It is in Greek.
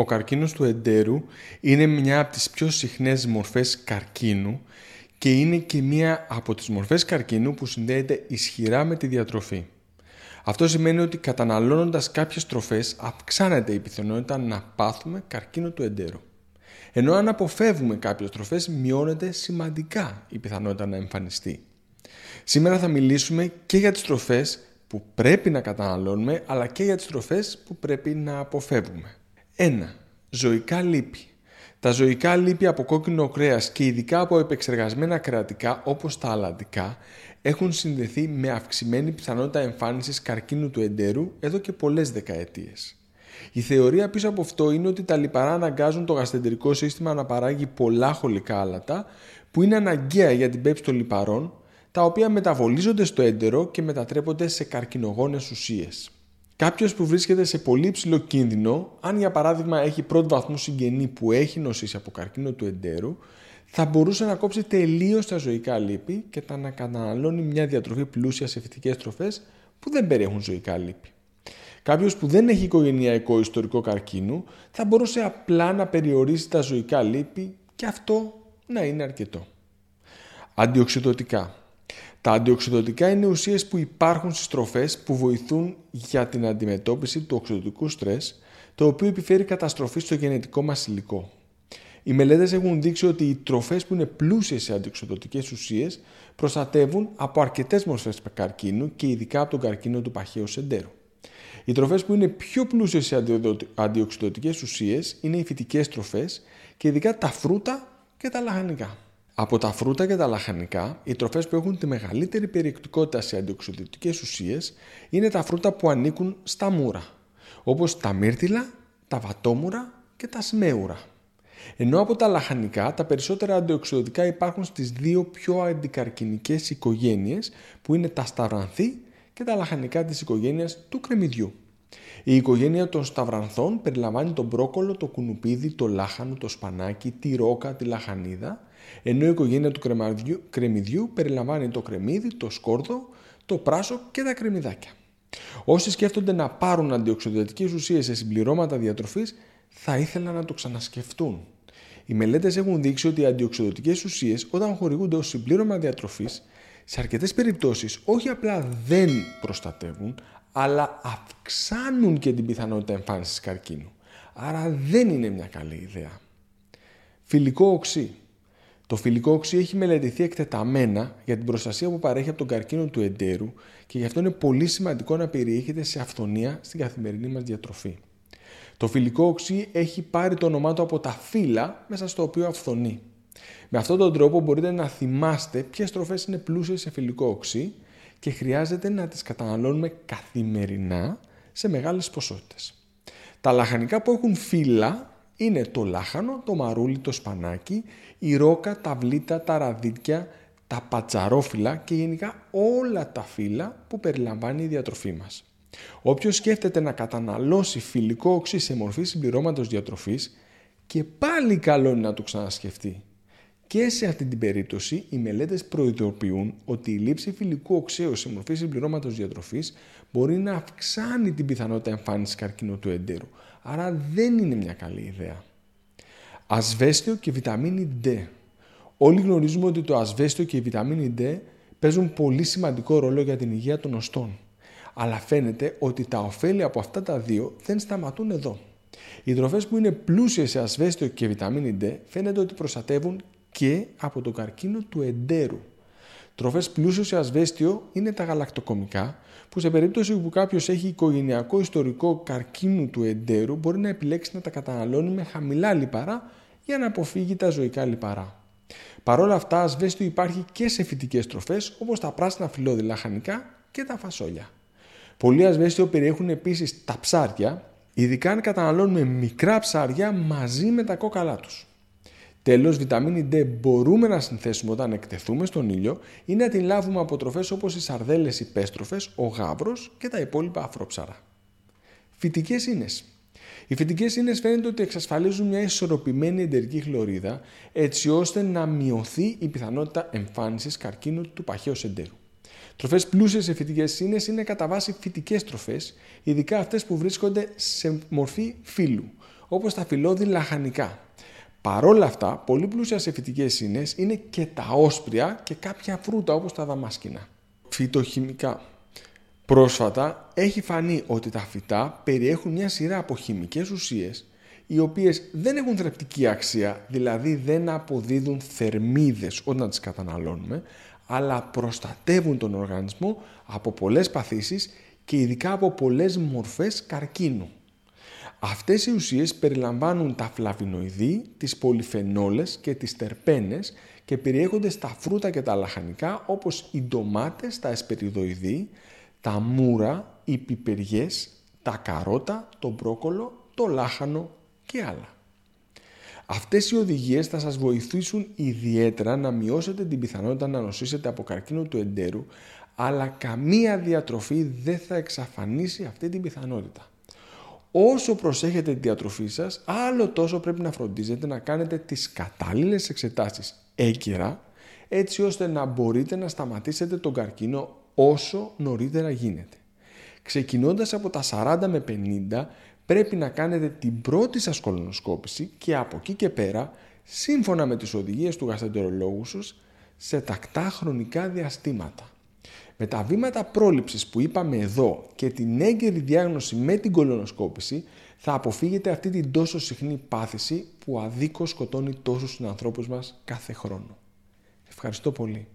Ο καρκίνος του εντέρου είναι μια από τις πιο συχνές μορφές καρκίνου και είναι και μία από τις μορφές καρκίνου που συνδέεται ισχυρά με τη διατροφή. Αυτό σημαίνει ότι καταναλώνοντας κάποιες τροφές αυξάνεται η πιθανότητα να πάθουμε καρκίνο του εντέρου. Ενώ αν αποφεύγουμε κάποιες τροφές μειώνεται σημαντικά η πιθανότητα να εμφανιστεί. Σήμερα θα μιλήσουμε και για τις τροφές που πρέπει να καταναλώνουμε αλλά και για τις τροφές που πρέπει να αποφεύγουμε. 1. Ζωικά λίπη. Τα ζωικά λίπη από κόκκινο κρέας και ειδικά από επεξεργασμένα κρατικά όπως τα αλαντικά έχουν συνδεθεί με αυξημένη πιθανότητα εμφάνισης καρκίνου του εντέρου εδώ και πολλές δεκαετίες. Η θεωρία πίσω από αυτό είναι ότι τα λιπαρά αναγκάζουν το γαστεντερικό σύστημα να παράγει πολλά χολικά άλατα που είναι αναγκαία για την πέψη των λιπαρών τα οποία μεταβολίζονται στο έντερο και μετατρέπονται σε καρκινογόνες ουσίες. Κάποιος που βρίσκεται σε πολύ ψηλό κίνδυνο, αν για παράδειγμα έχει πρώτο βαθμό συγγενή που έχει νοσήσει από καρκίνο του εντέρου, θα μπορούσε να κόψει τελείως τα ζωικά λίπη και να καταναλώνει μια διατροφή πλούσια σε φυτικές τροφές που δεν περιέχουν ζωικά λίπη. Κάποιος που δεν έχει οικογενειακό ιστορικό καρκίνου θα μπορούσε απλά να περιορίσει τα ζωικά λίπη και αυτό να είναι αρκετό. Αντιοξυδοτικά. Τα αντιοξυδοτικά είναι ουσίες που υπάρχουν στις τροφές που βοηθούν για την αντιμετώπιση του οξυδοτικού στρες, το οποίο επιφέρει καταστροφή στο γενετικό μας υλικό. Οι μελέτες έχουν δείξει ότι οι τροφές που είναι πλούσιες σε αντιοξυδοτικές ουσίες προστατεύουν από αρκετές μορφές καρκίνου και ειδικά από τον καρκίνο του παχαίου σεντέρου. Οι τροφές που είναι πιο πλούσιες σε αντιοξυδοτικές ουσίες είναι οι φυτικές τροφές και ειδικά τα φρούτα και τα λαχανικά. Από τα φρούτα και τα λαχανικά, οι τροφές που έχουν τη μεγαλύτερη περιεκτικότητα σε αντιοξυδοτικές ουσίες είναι τα φρούτα που ανήκουν στα μούρα, όπως τα μύρτιλα, τα βατόμουρα και τα σμέουρα. Ενώ από τα λαχανικά, τα περισσότερα αντιοξυδοτικά υπάρχουν στις δύο πιο αντικαρκυνικές οικογένειες που είναι τα σταυρανθή και τα λαχανικά της οικογένειας του κρεμμυδιού. Η οικογένεια των σταυρανθών περιλαμβάνει τον μπρόκολο, το κουνουπίδι, το λάχανο, το σπανάκι, τη ρόκα, τη λαχανίδα ενώ η οικογένεια του κρεμμυδιού περιλαμβάνει το κρεμμύδι, το σκόρδο, το πράσο και τα κρεμμυδάκια. Όσοι σκέφτονται να πάρουν αντιοξυδοτικές ουσίες σε συμπληρώματα διατροφής θα ήθελαν να το ξανασκεφτούν. Οι μελέτες έχουν δείξει ότι οι αντιοξυδοτικές ουσίες όταν χορηγούνται ως συμπλήρωμα διατροφής σε αρκετές περιπτώσεις όχι απλά δεν προστατεύουν αλλά αυξάνουν και την πιθανότητα εμφάνισης καρκίνου. Άρα δεν είναι μια καλή ιδέα. Φιλικό οξύ. Το φιλικό οξύ έχει μελετηθεί εκτεταμένα για την προστασία που παρέχει από τον καρκίνο του εντέρου και γι' αυτό είναι πολύ σημαντικό να περιέχεται σε αυθονία στην καθημερινή μας διατροφή. Το φιλικό οξύ έχει πάρει το όνομά του από τα φύλλα μέσα στο οποίο αυθονεί. Με αυτόν τον τρόπο μπορείτε να θυμάστε ποιες τροφές είναι πλούσιες σε φιλικό οξύ και χρειάζεται να τις καταναλώνουμε καθημερινά σε μεγάλες ποσότητες. Τα λαχανικά που έχουν φύλλα είναι το λάχανο, το μαρούλι, το σπανάκι, η ρόκα, τα βλήτα, τα ραδίκια, τα πατσαρόφυλλα και γενικά όλα τα φύλλα που περιλαμβάνει η διατροφή μας. Όποιος σκέφτεται να καταναλώσει φιλικό οξύ σε μορφή συμπληρώματος διατροφής και πάλι καλό είναι να το ξανασκεφτεί. Και σε αυτή την περίπτωση οι μελέτες προειδοποιούν ότι η λήψη φιλικού οξέου σε μορφή συμπληρώματος διατροφής μπορεί να αυξάνει την πιθανότητα εμφάνισης καρκίνου του εντέρου. Άρα δεν είναι μια καλή ιδέα. Ασβέστιο και βιταμίνη D. Όλοι γνωρίζουμε ότι το ασβέστιο και η βιταμίνη D παίζουν πολύ σημαντικό ρόλο για την υγεία των οστών. Αλλά φαίνεται ότι τα ωφέλη από αυτά τα δύο δεν σταματούν εδώ. Οι τροφές που είναι πλούσιες σε ασβέστιο και βιταμίνη D φαίνεται ότι προστατεύουν και από τον καρκίνο του εντέρου. Τροφές πλούσιο σε ασβέστιο είναι τα γαλακτοκομικά, που σε περίπτωση που κάποιος έχει οικογενειακό ιστορικό καρκίνου του εντέρου μπορεί να επιλέξει να τα καταναλώνει με χαμηλά λιπαρά για να αποφύγει τα ζωικά λιπαρά. Παρ' όλα αυτά, ασβέστιο υπάρχει και σε φυτικές τροφές όπως τα πράσινα φυλλώδη λαχανικά και τα φασόλια. Πολλοί ασβέστιο περιέχουν επίσης τα ψάρια, ειδικά αν καταναλώνουμε μικρά ψάρια μαζί με τα κόκαλά τους. Τέλος, βιταμίνη D μπορούμε να συνθέσουμε όταν εκτεθούμε στον ήλιο ή να την λάβουμε από τροφές όπως οι σαρδέλες υπέστροφες, ο γάβρος και τα υπόλοιπα αφρόψαρα. Φυτικές ίνες. Οι φυτικές ίνες φαίνεται ότι εξασφαλίζουν μια ισορροπημένη εντερική χλωρίδα έτσι ώστε να μειωθεί η πιθανότητα εμφάνισης καρκίνου του παχαίου σεντέρου. Τροφές πλούσιες σε φυτικές ίνες είναι κατά βάση φυτικές τροφές, ειδικά αυτές που βρίσκονται σε μορφή φύλου, όπως τα φυλλώδη λαχανικά. Παρόλα αυτά, πολύ πλούσιας σε φυτικές ίνες είναι και τα όσπρια και κάποια φρούτα όπως τα δαμάσκηνα. Φυτοχημικά. Πρόσφατα έχει φανεί ότι τα φυτά περιέχουν μια σειρά από χημικές ουσίες οι οποίες δεν έχουν θρεπτική αξία, δηλαδή δεν αποδίδουν θερμίδες όταν τις καταναλώνουμε, αλλά προστατεύουν τον οργανισμό από πολλές παθήσεις και ειδικά από πολλές μορφές καρκίνου. Αυτές οι ουσίες περιλαμβάνουν τα φλαβινοειδή, τις πολυφενόλες και τις τερπένες και περιέχονται στα φρούτα και τα λαχανικά όπως οι ντομάτες, τα εσπεριδοειδή, τα μούρα, οι πιπεριές, τα καρότα, το μπρόκολο, το λάχανο και άλλα. Αυτές οι οδηγίες θα σας βοηθήσουν ιδιαίτερα να μειώσετε την πιθανότητα να νοσήσετε από καρκίνο του εντέρου, αλλά καμία διατροφή δεν θα εξαφανίσει αυτή την πιθανότητα. Όσο προσέχετε τη διατροφή σας, άλλο τόσο πρέπει να φροντίζετε να κάνετε τις κατάλληλες εξετάσεις έγκαιρα, έτσι ώστε να μπορείτε να σταματήσετε τον καρκίνο όσο νωρίτερα γίνεται. Ξεκινώντας από τα 40 με 50, πρέπει να κάνετε την πρώτη σας κολονοσκόπηση και από εκεί και πέρα, σύμφωνα με τις οδηγίες του γαστεντερολόγου σας, σε τακτά χρονικά διαστήματα. Με τα βήματα πρόληψης που είπαμε εδώ και την έγκαιρη διάγνωση με την κολονοσκόπηση θα αποφύγετε αυτή την τόσο συχνή πάθηση που αδίκως σκοτώνει τόσους ανθρώπους μας κάθε χρόνο. Ευχαριστώ πολύ.